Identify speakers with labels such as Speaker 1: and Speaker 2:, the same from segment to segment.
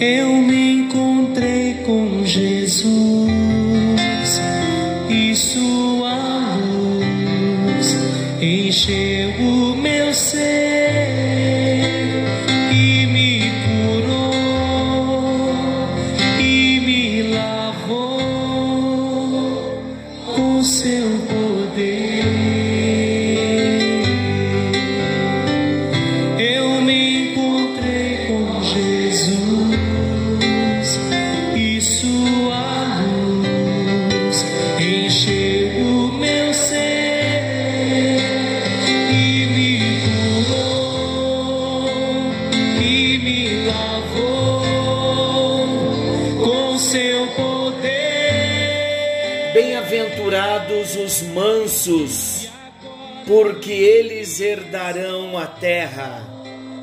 Speaker 1: eu me encontrei com Jesus e sua luz encheu
Speaker 2: porque eles herdarão a terra.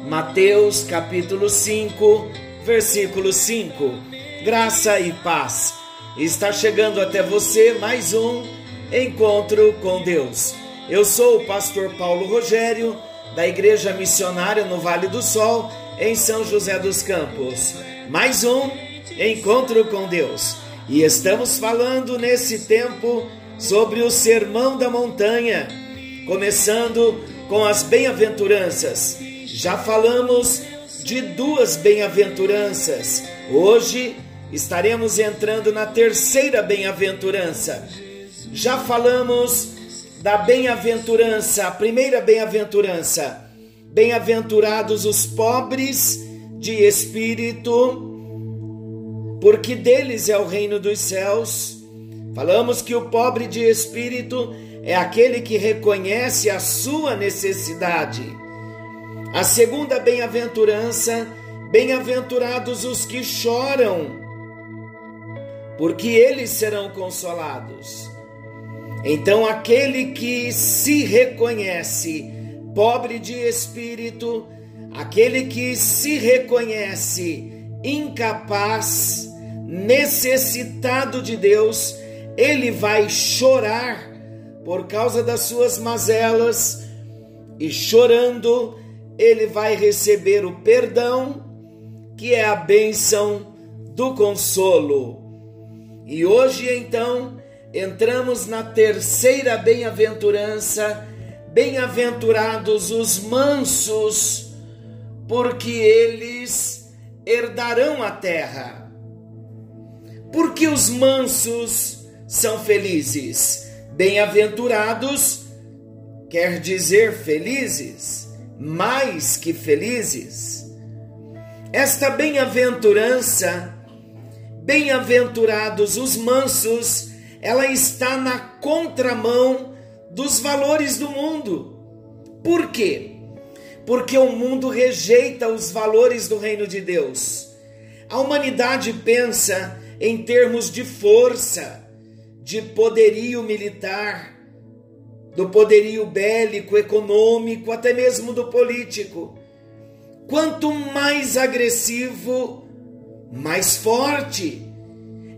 Speaker 2: Mateus capítulo 5, versículo 5. Graça e paz. Está chegando até você mais um encontro com Deus. Eu sou o pastor Paulo Rogério, da Igreja Missionária no Vale do Sol, em São José dos Campos. Mais um encontro com Deus. E estamos falando nesse tempo sobre o Sermão da Montanha, começando com as bem-aventuranças. Já falamos de duas bem-aventuranças. Hoje estaremos entrando na terceira bem-aventurança. Já falamos da bem-aventurança, a primeira bem-aventurança. Bem-aventurados os pobres de espírito, porque deles é o reino dos céus. Falamos que o pobre de espírito é aquele que reconhece a sua necessidade. A segunda bem-aventurança, bem-aventurados os que choram, porque eles serão consolados. Então, aquele que se reconhece pobre de espírito, aquele que se reconhece incapaz, necessitado de Deus, ele vai chorar por causa das suas mazelas e chorando ele vai receber o perdão, que é a bênção do consolo. E hoje então entramos na terceira bem-aventurança, bem-aventurados os mansos, porque eles herdarão a terra. Porque os mansos são felizes. Bem-aventurados quer dizer felizes, mais que felizes. Esta bem-aventurança, bem-aventurados os mansos, ela está na contramão dos valores do mundo. Por quê? Porque o mundo rejeita os valores do reino de Deus. A humanidade pensa em termos de força, de poderio militar, do poderio bélico, econômico, até mesmo do político. Quanto mais agressivo, mais forte.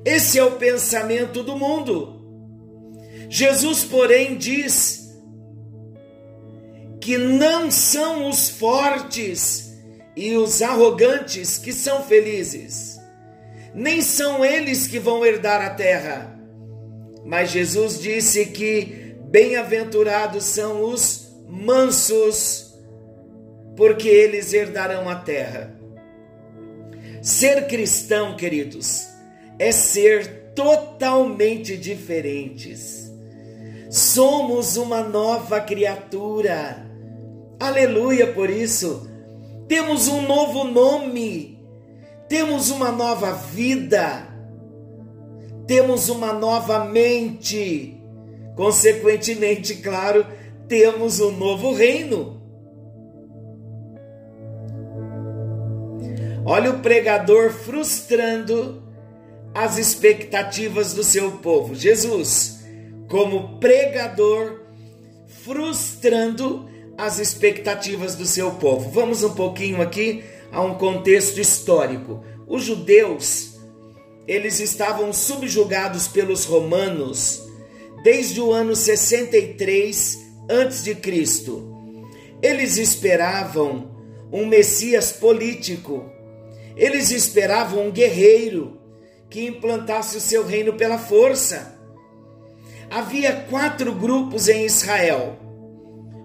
Speaker 2: Esse é o pensamento do mundo. Jesus, porém, diz que não são os fortes e os arrogantes que são felizes, nem são eles que vão herdar a terra. Mas Jesus disse que bem-aventurados são os mansos, porque eles herdarão a terra. Ser cristão, queridos, é ser totalmente diferentes. Somos uma nova criatura. Aleluia por isso. Temos um novo nome. Temos uma nova vida. Temos uma nova mente. Consequentemente, claro, temos um novo reino. Olha o pregador frustrando as expectativas do seu povo. Jesus, como pregador, frustrando as expectativas do seu povo. Vamos um pouquinho aqui a um contexto histórico. Os judeus, eles estavam subjugados pelos romanos desde o ano 63 antes de Cristo. Eles esperavam um Messias político Eles esperavam um guerreiro que implantasse o seu reino pela força. Havia quatro grupos em Israel.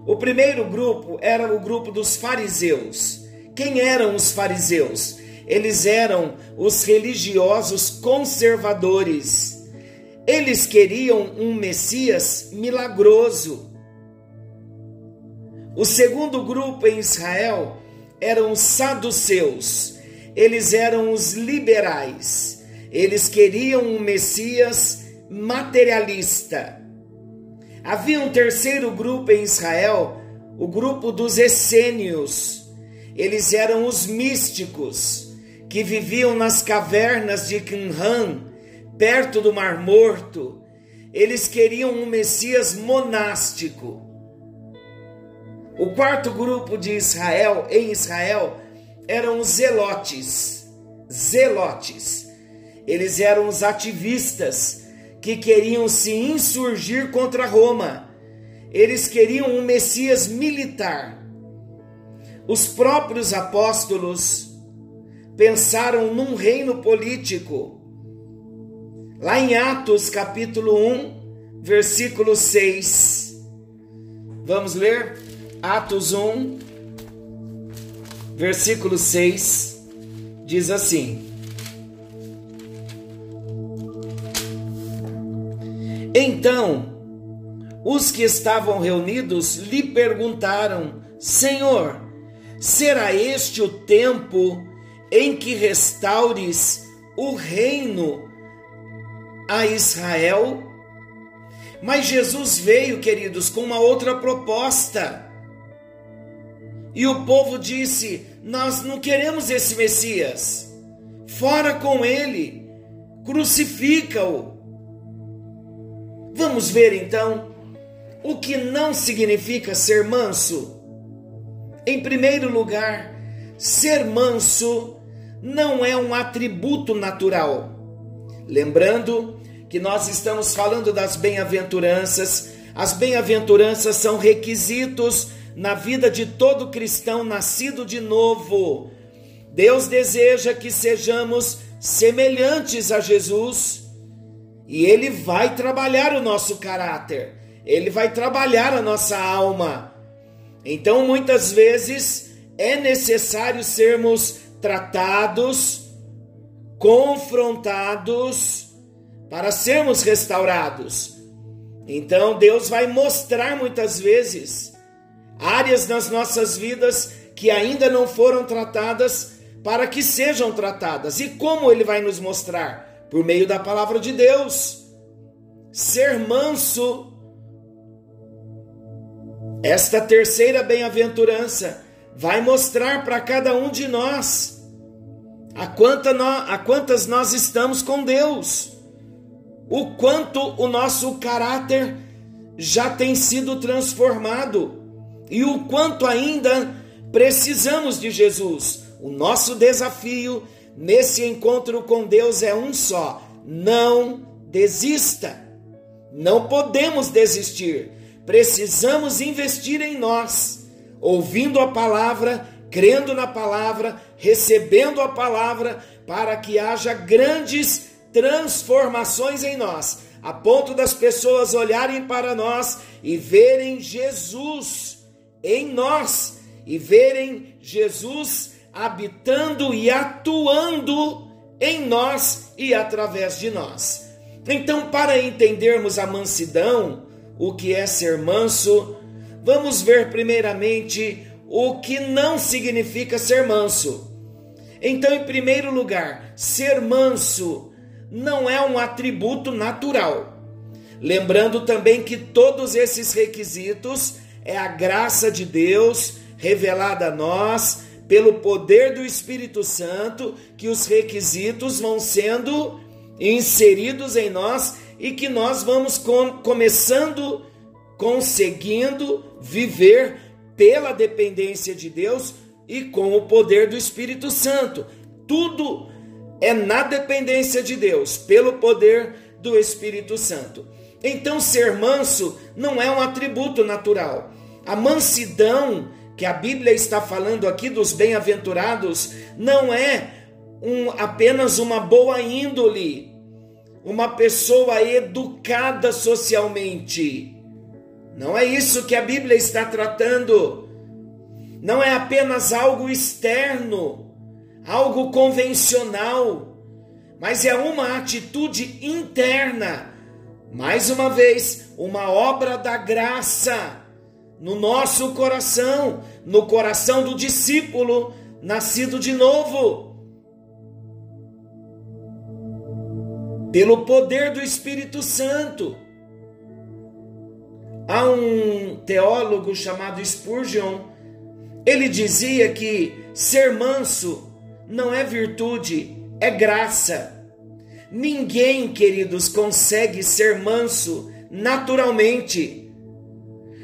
Speaker 2: O primeiro grupo era o grupo dos fariseus. Quem eram os fariseus? Eles eram os religiosos conservadores. Eles queriam um Messias milagroso. O segundo grupo em Israel eram os saduceus. Eles eram os liberais. Eles queriam um Messias materialista. Havia um terceiro grupo em Israel, o grupo dos essênios. Eles eram os místicos que viviam nas cavernas de Qumran, perto do Mar Morto. Eles queriam um Messias monástico. O quarto grupo de Israel, em Israel, eram os zelotes. Zelotes. Eles eram os ativistas que queriam se insurgir contra Roma. Eles queriam um Messias militar. Os próprios apóstolos pensaram num reino político. Lá em Atos capítulo 1, versículo 6. Vamos ler? Atos 1, versículo 6, diz assim: Então, os que estavam reunidos lhe perguntaram: Senhor, será este o tempo em que restaures o reino a Israel? Mas Jesus veio, queridos, com uma outra proposta. E o povo disse: Nós não queremos esse Messias. Fora com ele, crucifica-o. Vamos ver então o que não significa ser manso. Em primeiro lugar, ser manso não é um atributo natural. Lembrando que nós estamos falando das bem-aventuranças, as bem-aventuranças são requisitos na vida de todo cristão nascido de novo. Deus deseja que sejamos semelhantes a Jesus e Ele vai trabalhar o nosso caráter, Ele vai trabalhar a nossa alma. Então, muitas vezes é necessário sermos tratados, confrontados, para sermos restaurados. Então, Deus vai mostrar muitas vezes áreas nas nossas vidas que ainda não foram tratadas para que sejam tratadas. E como ele vai nos mostrar? Por meio da palavra de Deus. Ser manso. Esta terceira bem-aventurança vai mostrar para cada um de nós a, quanta a quantas nós estamos com Deus, o quanto o nosso caráter já tem sido transformado e o quanto ainda precisamos de Jesus. O nosso desafio nesse encontro com Deus é um só: não desista. Não podemos desistir. Precisamos investir em nós, ouvindo a palavra, crendo na palavra, recebendo a palavra, para que haja grandes transformações em nós, a ponto das pessoas olharem para nós e verem Jesus em nós e verem Jesus habitando e atuando em nós e através de nós. Então, para entendermos a mansidão, o que é ser manso, vamos ver primeiramente o que não significa ser manso. Então, em primeiro lugar, ser manso não é um atributo natural. Lembrando também que todos esses requisitos é a graça de Deus revelada a nós pelo poder do Espírito Santo, que os requisitos vão sendo inseridos em nós e que nós vamos com, começando, conseguindo viver pela dependência de Deus e com o poder do Espírito Santo. Tudo é na dependência de Deus, pelo poder do Espírito Santo. Então, ser manso não é um atributo natural. A mansidão que a Bíblia está falando aqui dos bem-aventurados não é um, apenas uma boa índole, uma pessoa educada socialmente. Não é isso que a Bíblia está tratando. Não é apenas algo externo, algo convencional, mas é uma atitude interna. Mais uma vez, uma obra da graça no nosso coração, no coração do discípulo nascido de novo. Pelo poder do Espírito Santo. Há um teólogo chamado Spurgeon, ele dizia que ser manso não é virtude, é graça. Ninguém, queridos, consegue ser manso naturalmente.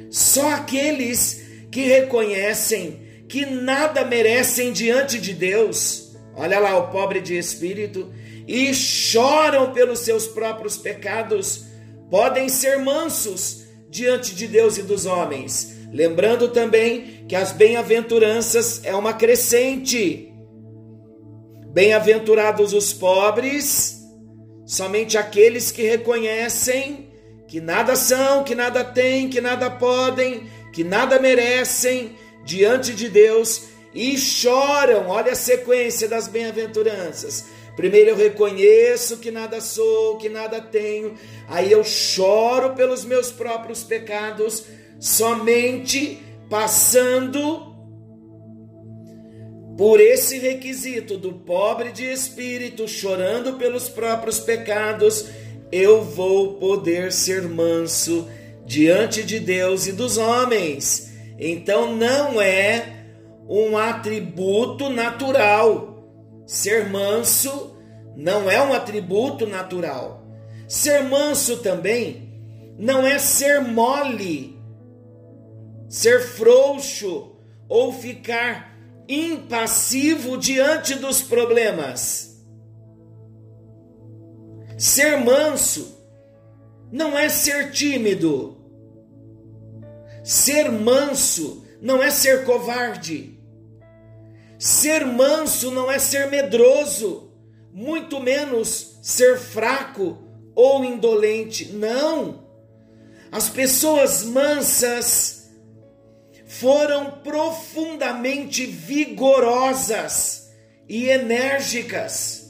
Speaker 2: Só aqueles que reconhecem que nada merecem diante de Deus. Olha lá o pobre de espírito e choram pelos seus próprios pecados, podem ser mansos diante de Deus e dos homens. Lembrando também que as bem-aventuranças é uma crescente. Bem-aventurados os pobres, somente aqueles que reconhecem que nada são, que nada têm, que nada podem, que nada merecem diante de Deus e choram. Olha a sequência das bem-aventuranças. Primeiro eu reconheço que nada sou, que nada tenho, aí eu choro pelos meus próprios pecados, somente passando por esse requisito do pobre de espírito, chorando pelos próprios pecados eu vou poder ser manso diante de Deus e dos homens. Então não é um atributo natural. Ser manso não é um atributo natural. Ser manso também não é ser mole, ser frouxo ou ficar impassivo diante dos problemas. Ser manso não é ser tímido. Ser manso não é ser covarde. Ser manso não é ser medroso, muito menos ser fraco ou indolente. Não. As pessoas mansas foram profundamente vigorosas e enérgicas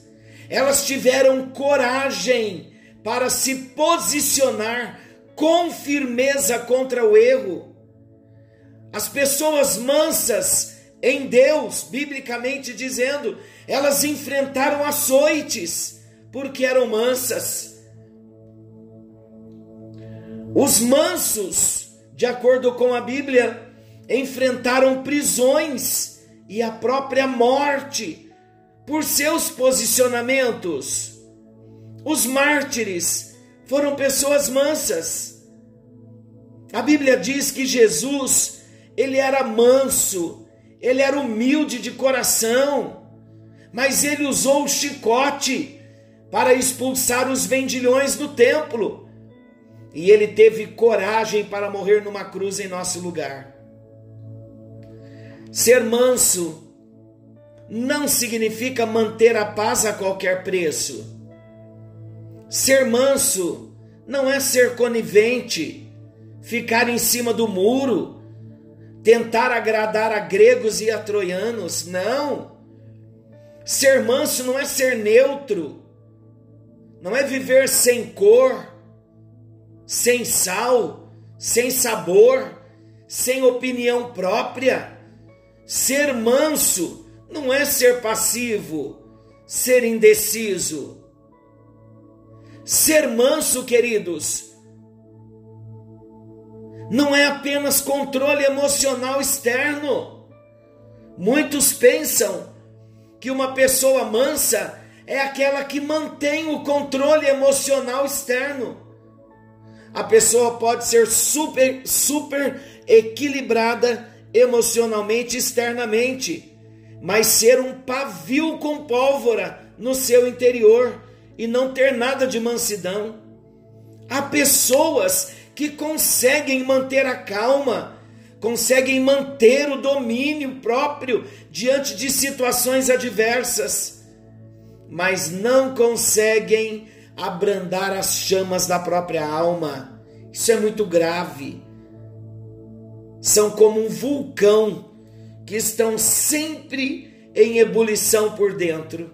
Speaker 2: elas tiveram coragem para se posicionar com firmeza contra o erro. As pessoas mansas em Deus, biblicamente dizendo, elas enfrentaram açoites porque eram mansas. Os mansos, de acordo com a Bíblia, enfrentaram prisões e a própria morte por seus posicionamentos. Os mártires foram pessoas mansas. A Bíblia diz que Jesus, ele era manso, ele era humilde de coração, mas ele usou o chicote para expulsar os vendilhões do templo. E ele teve coragem para morrer numa cruz em nosso lugar. Ser manso não significa manter a paz a qualquer preço. Ser manso não é ser conivente, ficar em cima do muro, tentar agradar a gregos e a troianos. Não. Ser manso não é ser neutro, não é viver sem cor, sem sal, sem sabor, sem opinião própria. Ser manso não é ser passivo, ser indeciso. Ser manso, queridos, não é apenas controle emocional externo. Muitos pensam que uma pessoa mansa é aquela que mantém o controle emocional externo. A pessoa pode ser super, super equilibrada emocionalmente externamente mas ser um pavio com pólvora no seu interior e não ter nada de mansidão. Há pessoas que conseguem manter a calma, conseguem manter o domínio próprio diante de situações adversas. mas não conseguem abrandar as chamas da própria alma. Isso é muito grave. São como um vulcão que estão sempre em ebulição por dentro.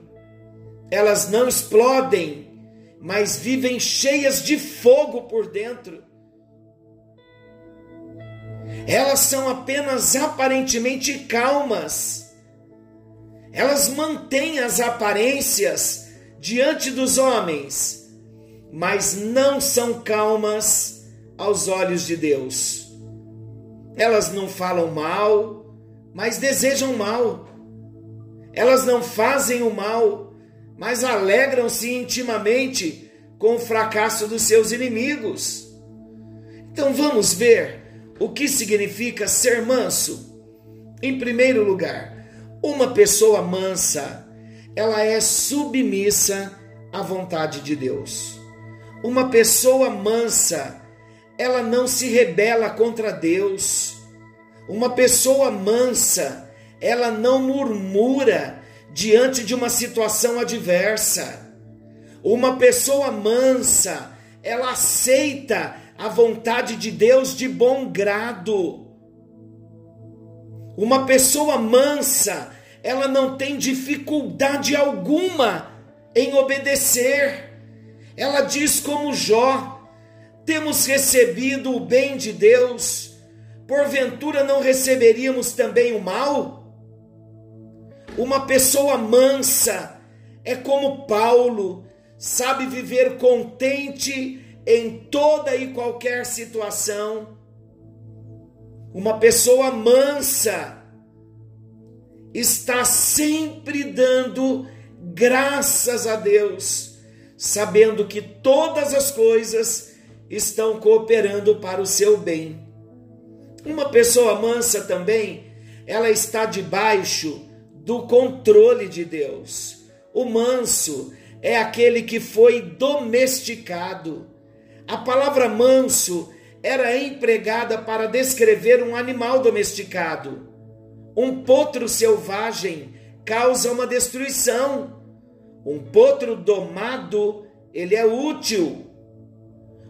Speaker 2: Elas não explodem, mas vivem cheias de fogo por dentro. Elas são apenas aparentemente calmas. Elas mantêm as aparências diante dos homens, mas não são calmas aos olhos de Deus. Elas não falam mal, mas desejam mal. Elas não fazem o mal, mas alegram-se intimamente com o fracasso dos seus inimigos. Então vamos ver o que significa ser manso. Em primeiro lugar, uma pessoa mansa, ela é submissa à vontade de Deus. Uma pessoa mansa, ela não se rebela contra Deus. Uma pessoa mansa, ela não murmura diante de uma situação adversa. Uma pessoa mansa, ela aceita a vontade de Deus de bom grado. Uma pessoa mansa, ela não tem dificuldade alguma em obedecer. Ela diz como Jó: temos recebido o bem de Deus, porventura não receberíamos também o mal? Uma pessoa mansa é como Paulo, sabe viver contente em toda e qualquer situação. Uma pessoa mansa está sempre dando graças a Deus, sabendo que todas as coisas estão cooperando para o seu bem. Uma pessoa mansa também, ela está debaixo do controle de Deus. O manso é aquele que foi domesticado. A palavra manso era empregada para descrever um animal domesticado. Um potro selvagem causa uma destruição. Um potro domado, ele é útil.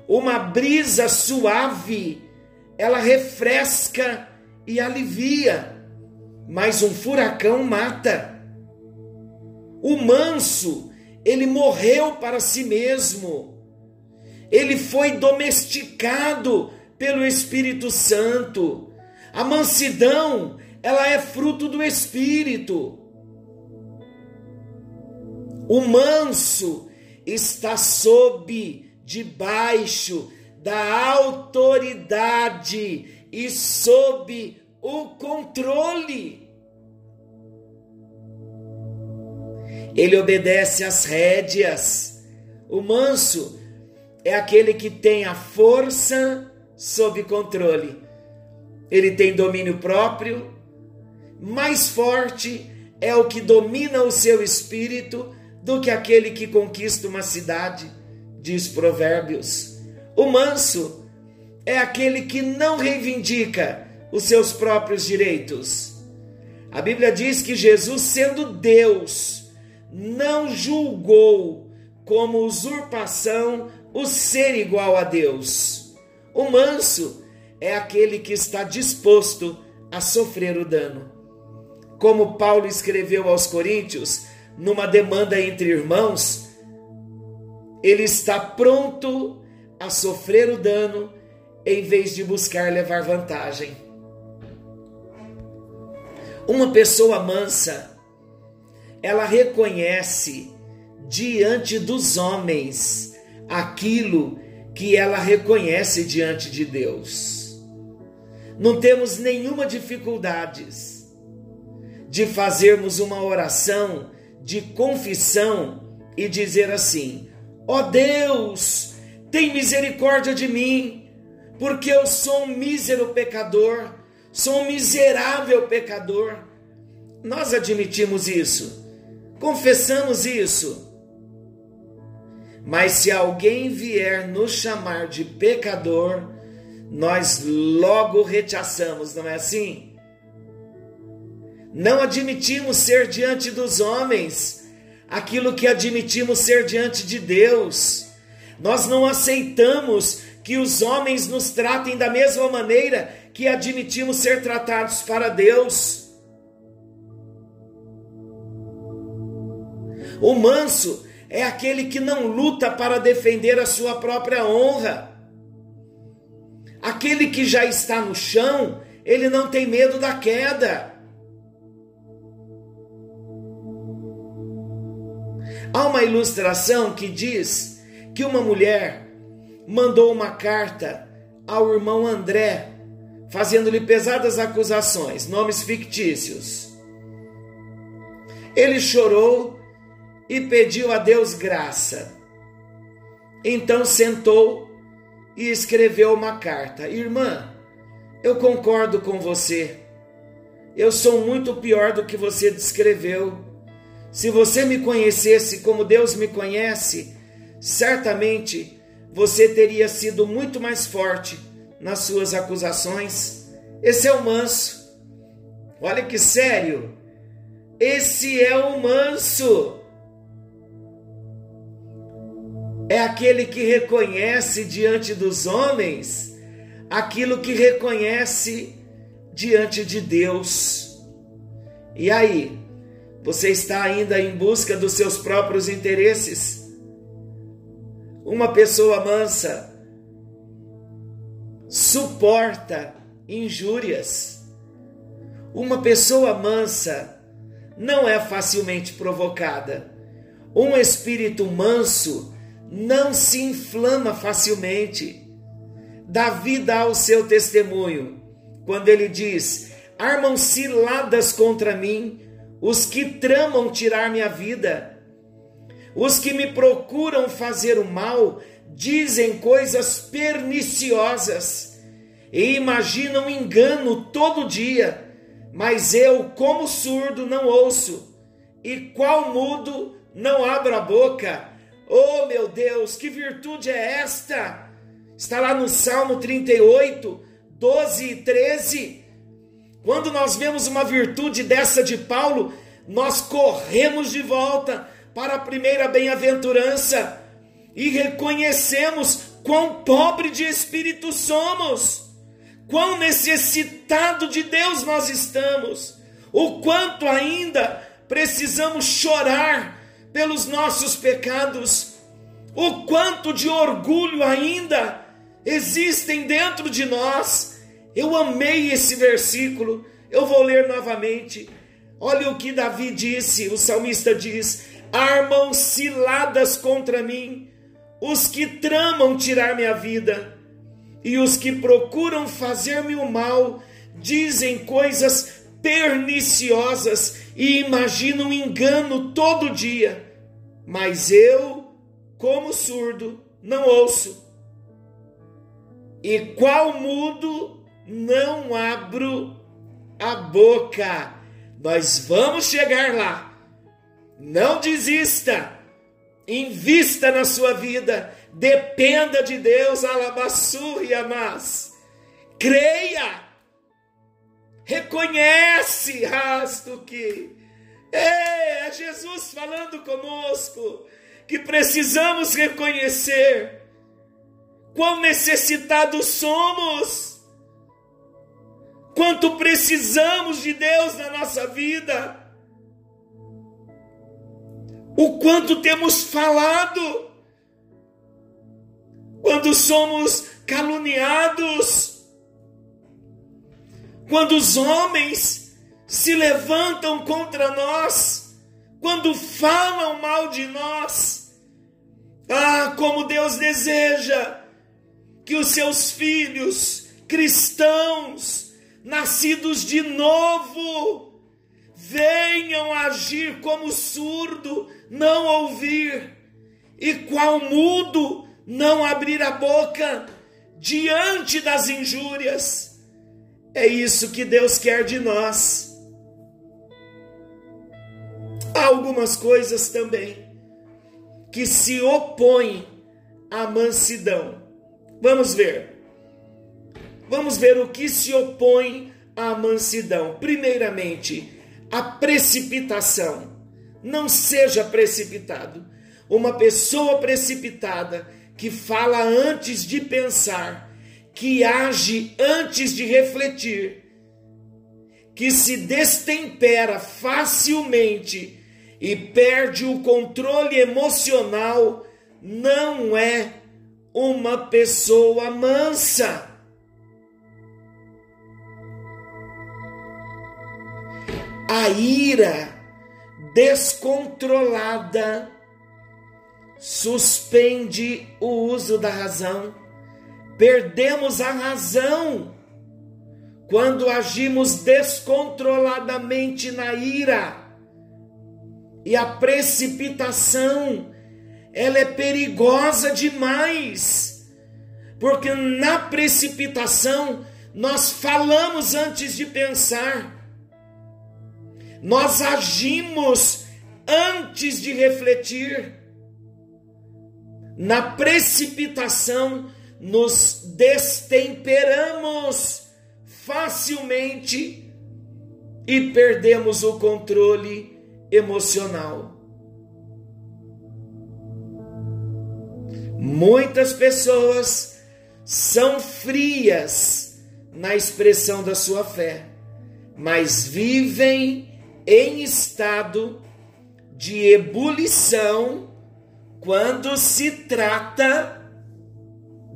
Speaker 2: Uma brisa suave, ela refresca e alivia, mas um furacão mata. O manso, ele morreu para si mesmo ele foi domesticado pelo Espírito Santo. A mansidão, ela é fruto do Espírito. O manso está sob, debaixo da autoridade e sob o controle. Ele obedece às rédeas. O manso é aquele que tem a força sob controle. Ele tem domínio próprio. Mais forte é o que domina o seu espírito do que aquele que conquista uma cidade, diz Provérbios. O manso é aquele que não reivindica os seus próprios direitos. A Bíblia diz que Jesus, sendo Deus, não julgou como usurpação o ser igual a Deus. O manso é aquele que está disposto a sofrer o dano. Como Paulo escreveu aos Coríntios, numa demanda entre irmãos, ele está pronto a sofrer o dano em vez de buscar levar vantagem. Uma pessoa mansa, ela reconhece diante dos homens aquilo que ela reconhece diante de Deus. Não temos nenhuma dificuldade de fazermos uma oração de confissão e dizer assim: Ó oh Deus, tem misericórdia de mim, porque eu sou um mísero pecador, sou um miserável pecador. Nós admitimos isso, confessamos isso mas se alguém vier nos chamar de pecador, nós logo rechaçamos, não é assim? Não admitimos ser diante dos homens aquilo que admitimos ser diante de Deus. Nós não aceitamos que os homens nos tratem da mesma maneira que admitimos ser tratados para Deus. O manso é aquele que não luta para defender a sua própria honra. Aquele que já está no chão, ele não tem medo da queda. Há uma ilustração que diz que uma mulher mandou uma carta ao irmão André, fazendo-lhe pesadas acusações, nomes fictícios. Ele chorou e pediu a Deus graça. Então sentou e escreveu uma carta: Irmã, eu concordo com você. Eu sou muito pior do que você descreveu. Se você me conhecesse como Deus me conhece, certamente você teria sido muito mais forte nas suas acusações. Esse é o manso. Olha que sério. Esse é o manso é aquele que reconhece diante dos homens aquilo que reconhece diante de Deus. E aí, você está ainda em busca dos seus próprios interesses? Uma pessoa mansa suporta injúrias. Uma pessoa mansa não é facilmente provocada. Um espírito manso não se inflama facilmente. Davi dá o seu testemunho quando ele diz: Armam ciladas contra mim os que tramam tirar minha vida. Os que me procuram fazer o mal dizem coisas perniciosas e imaginam engano todo dia. Mas eu, como surdo, não ouço, e qual mudo não abro a boca. Oh meu Deus, que virtude é esta? Está lá no Salmo 38, 12 e 13. Quando nós vemos uma virtude dessa de Paulo, nós corremos de volta para a primeira bem-aventurança e reconhecemos quão pobre de espírito somos, quão necessitado de Deus nós estamos, o quanto ainda precisamos chorar pelos nossos pecados, o quanto de orgulho ainda existem dentro de nós. Eu amei esse versículo, eu vou ler novamente. Olha o que Davi disse, o salmista diz: Armam ciladas contra mim os que tramam tirar minha vida, e os que procuram fazer-me o mal dizem coisas perniciosas e imaginam engano todo dia mas eu, como surdo, não ouço. E qual mudo não abro a boca. Nós vamos chegar lá. Não desista. Invista na sua vida. Dependa de Deus, alabaçu e amás. Creia. Reconhece, rasto que é, é Jesus falando conosco que precisamos reconhecer quão necessitados somos, quanto precisamos de Deus na nossa vida, o quanto temos falado, quando somos caluniados, quando os homens se levantam contra nós, quando falam mal de nós. Ah, como Deus deseja que os seus filhos cristãos, nascidos de novo, venham agir como surdo, não ouvir, e qual mudo, não abrir a boca diante das injúrias. É isso que Deus quer de nós. Algumas coisas também que se opõem à mansidão. Vamos ver. Vamos ver o que se opõe à mansidão. Primeiramente, a precipitação. Não seja precipitado. Uma pessoa precipitada que fala antes de pensar, que age antes de refletir, que se destempera facilmente e perde o controle emocional, não é uma pessoa mansa. A ira descontrolada suspende o uso da razão. Perdemos a razão quando agimos descontroladamente na ira. E a precipitação, ela é perigosa demais. Porque na precipitação nós falamos antes de pensar. Nós agimos antes de refletir. Na precipitação, nos destemperamos facilmente e perdemos o controle emocional. Muitas pessoas são frias na expressão da sua fé, mas vivem em estado de ebulição quando se trata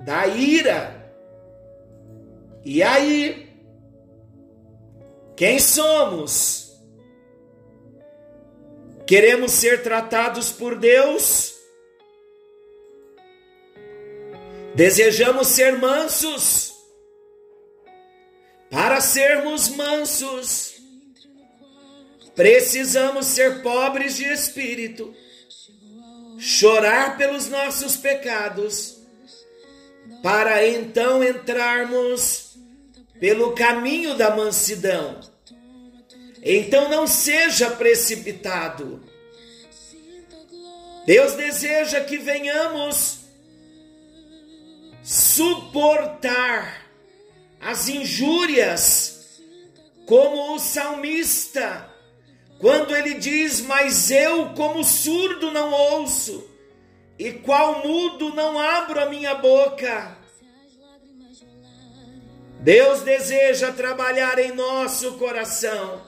Speaker 2: da ira. E aí, quem somos? Queremos ser tratados por Deus? Desejamos ser mansos? Para sermos mansos, precisamos ser pobres de espírito, chorar pelos nossos pecados, para então entrarmos pelo caminho da mansidão. Então não seja precipitado. Deus deseja que venhamos suportar as injúrias, como o salmista, quando ele diz: Mas eu, como surdo, não ouço, e qual mudo não abro a minha boca. Deus deseja trabalhar em nosso coração.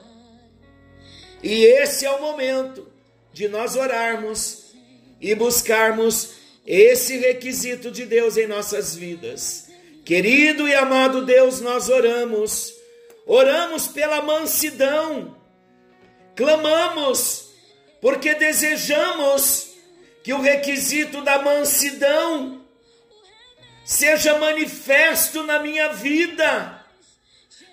Speaker 2: E esse é o momento de nós orarmos e buscarmos esse requisito de Deus em nossas vidas. Querido e amado Deus, nós oramos, oramos pela mansidão, clamamos, porque desejamos que o requisito da mansidão seja manifesto na minha vida,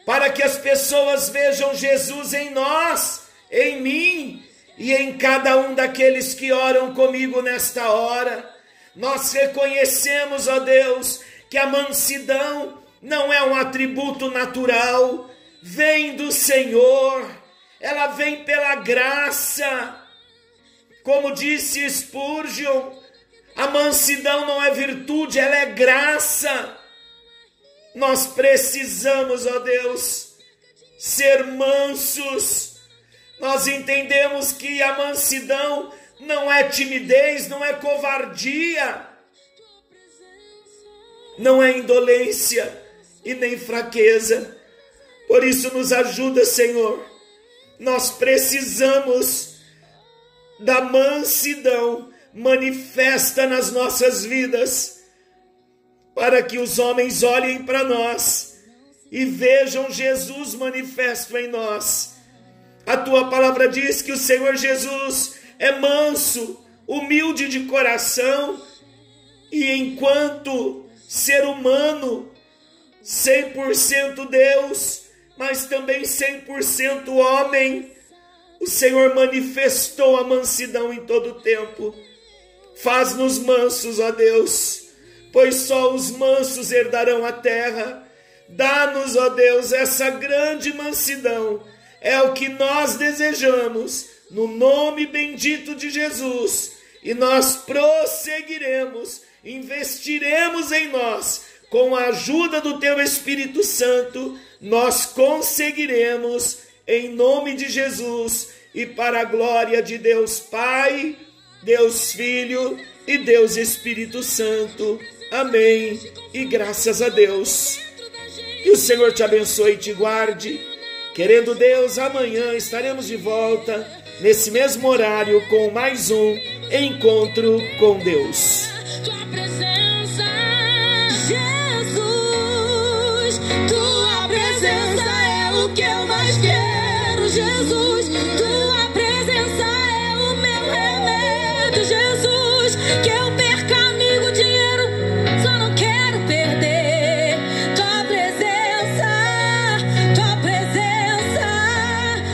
Speaker 2: para que as pessoas vejam Jesus em nós, em mim e em cada um daqueles que oram comigo nesta hora. Nós reconhecemos, ó Deus, que a mansidão não é um atributo natural, vem do Senhor, ela vem pela graça. Como disse Spurgeon, a mansidão não é virtude, ela é graça. Nós precisamos, ó Deus, ser mansos. Nós entendemos que a mansidão não é timidez, não é covardia, não é indolência e nem fraqueza. Por isso, nos ajuda, Senhor. Nós precisamos da mansidão manifesta nas nossas vidas, para que os homens olhem para nós e vejam Jesus manifesto em nós. A tua palavra diz que o Senhor Jesus é manso, humilde de coração, e enquanto ser humano, 100% Deus, mas também 100% homem, o Senhor manifestou a mansidão em todo o tempo. Faz-nos mansos, ó Deus, pois só os mansos herdarão a terra. Dá-nos, ó Deus, essa grande mansidão. É o que nós desejamos, no nome bendito de Jesus. E nós prosseguiremos, investiremos em nós, com a ajuda do Teu Espírito Santo, nós conseguiremos, em nome de Jesus, e para a glória de Deus Pai, Deus Filho e Deus Espírito Santo. Amém. E graças a Deus. Que o Senhor te abençoe e te guarde. Querendo Deus, amanhã estaremos de volta, nesse mesmo horário, com mais um Encontro com Deus.
Speaker 1: Tua presença, Jesus, tua presença é o que eu mais quero, Jesus, tua presença é o meu remédio, Jesus. Quero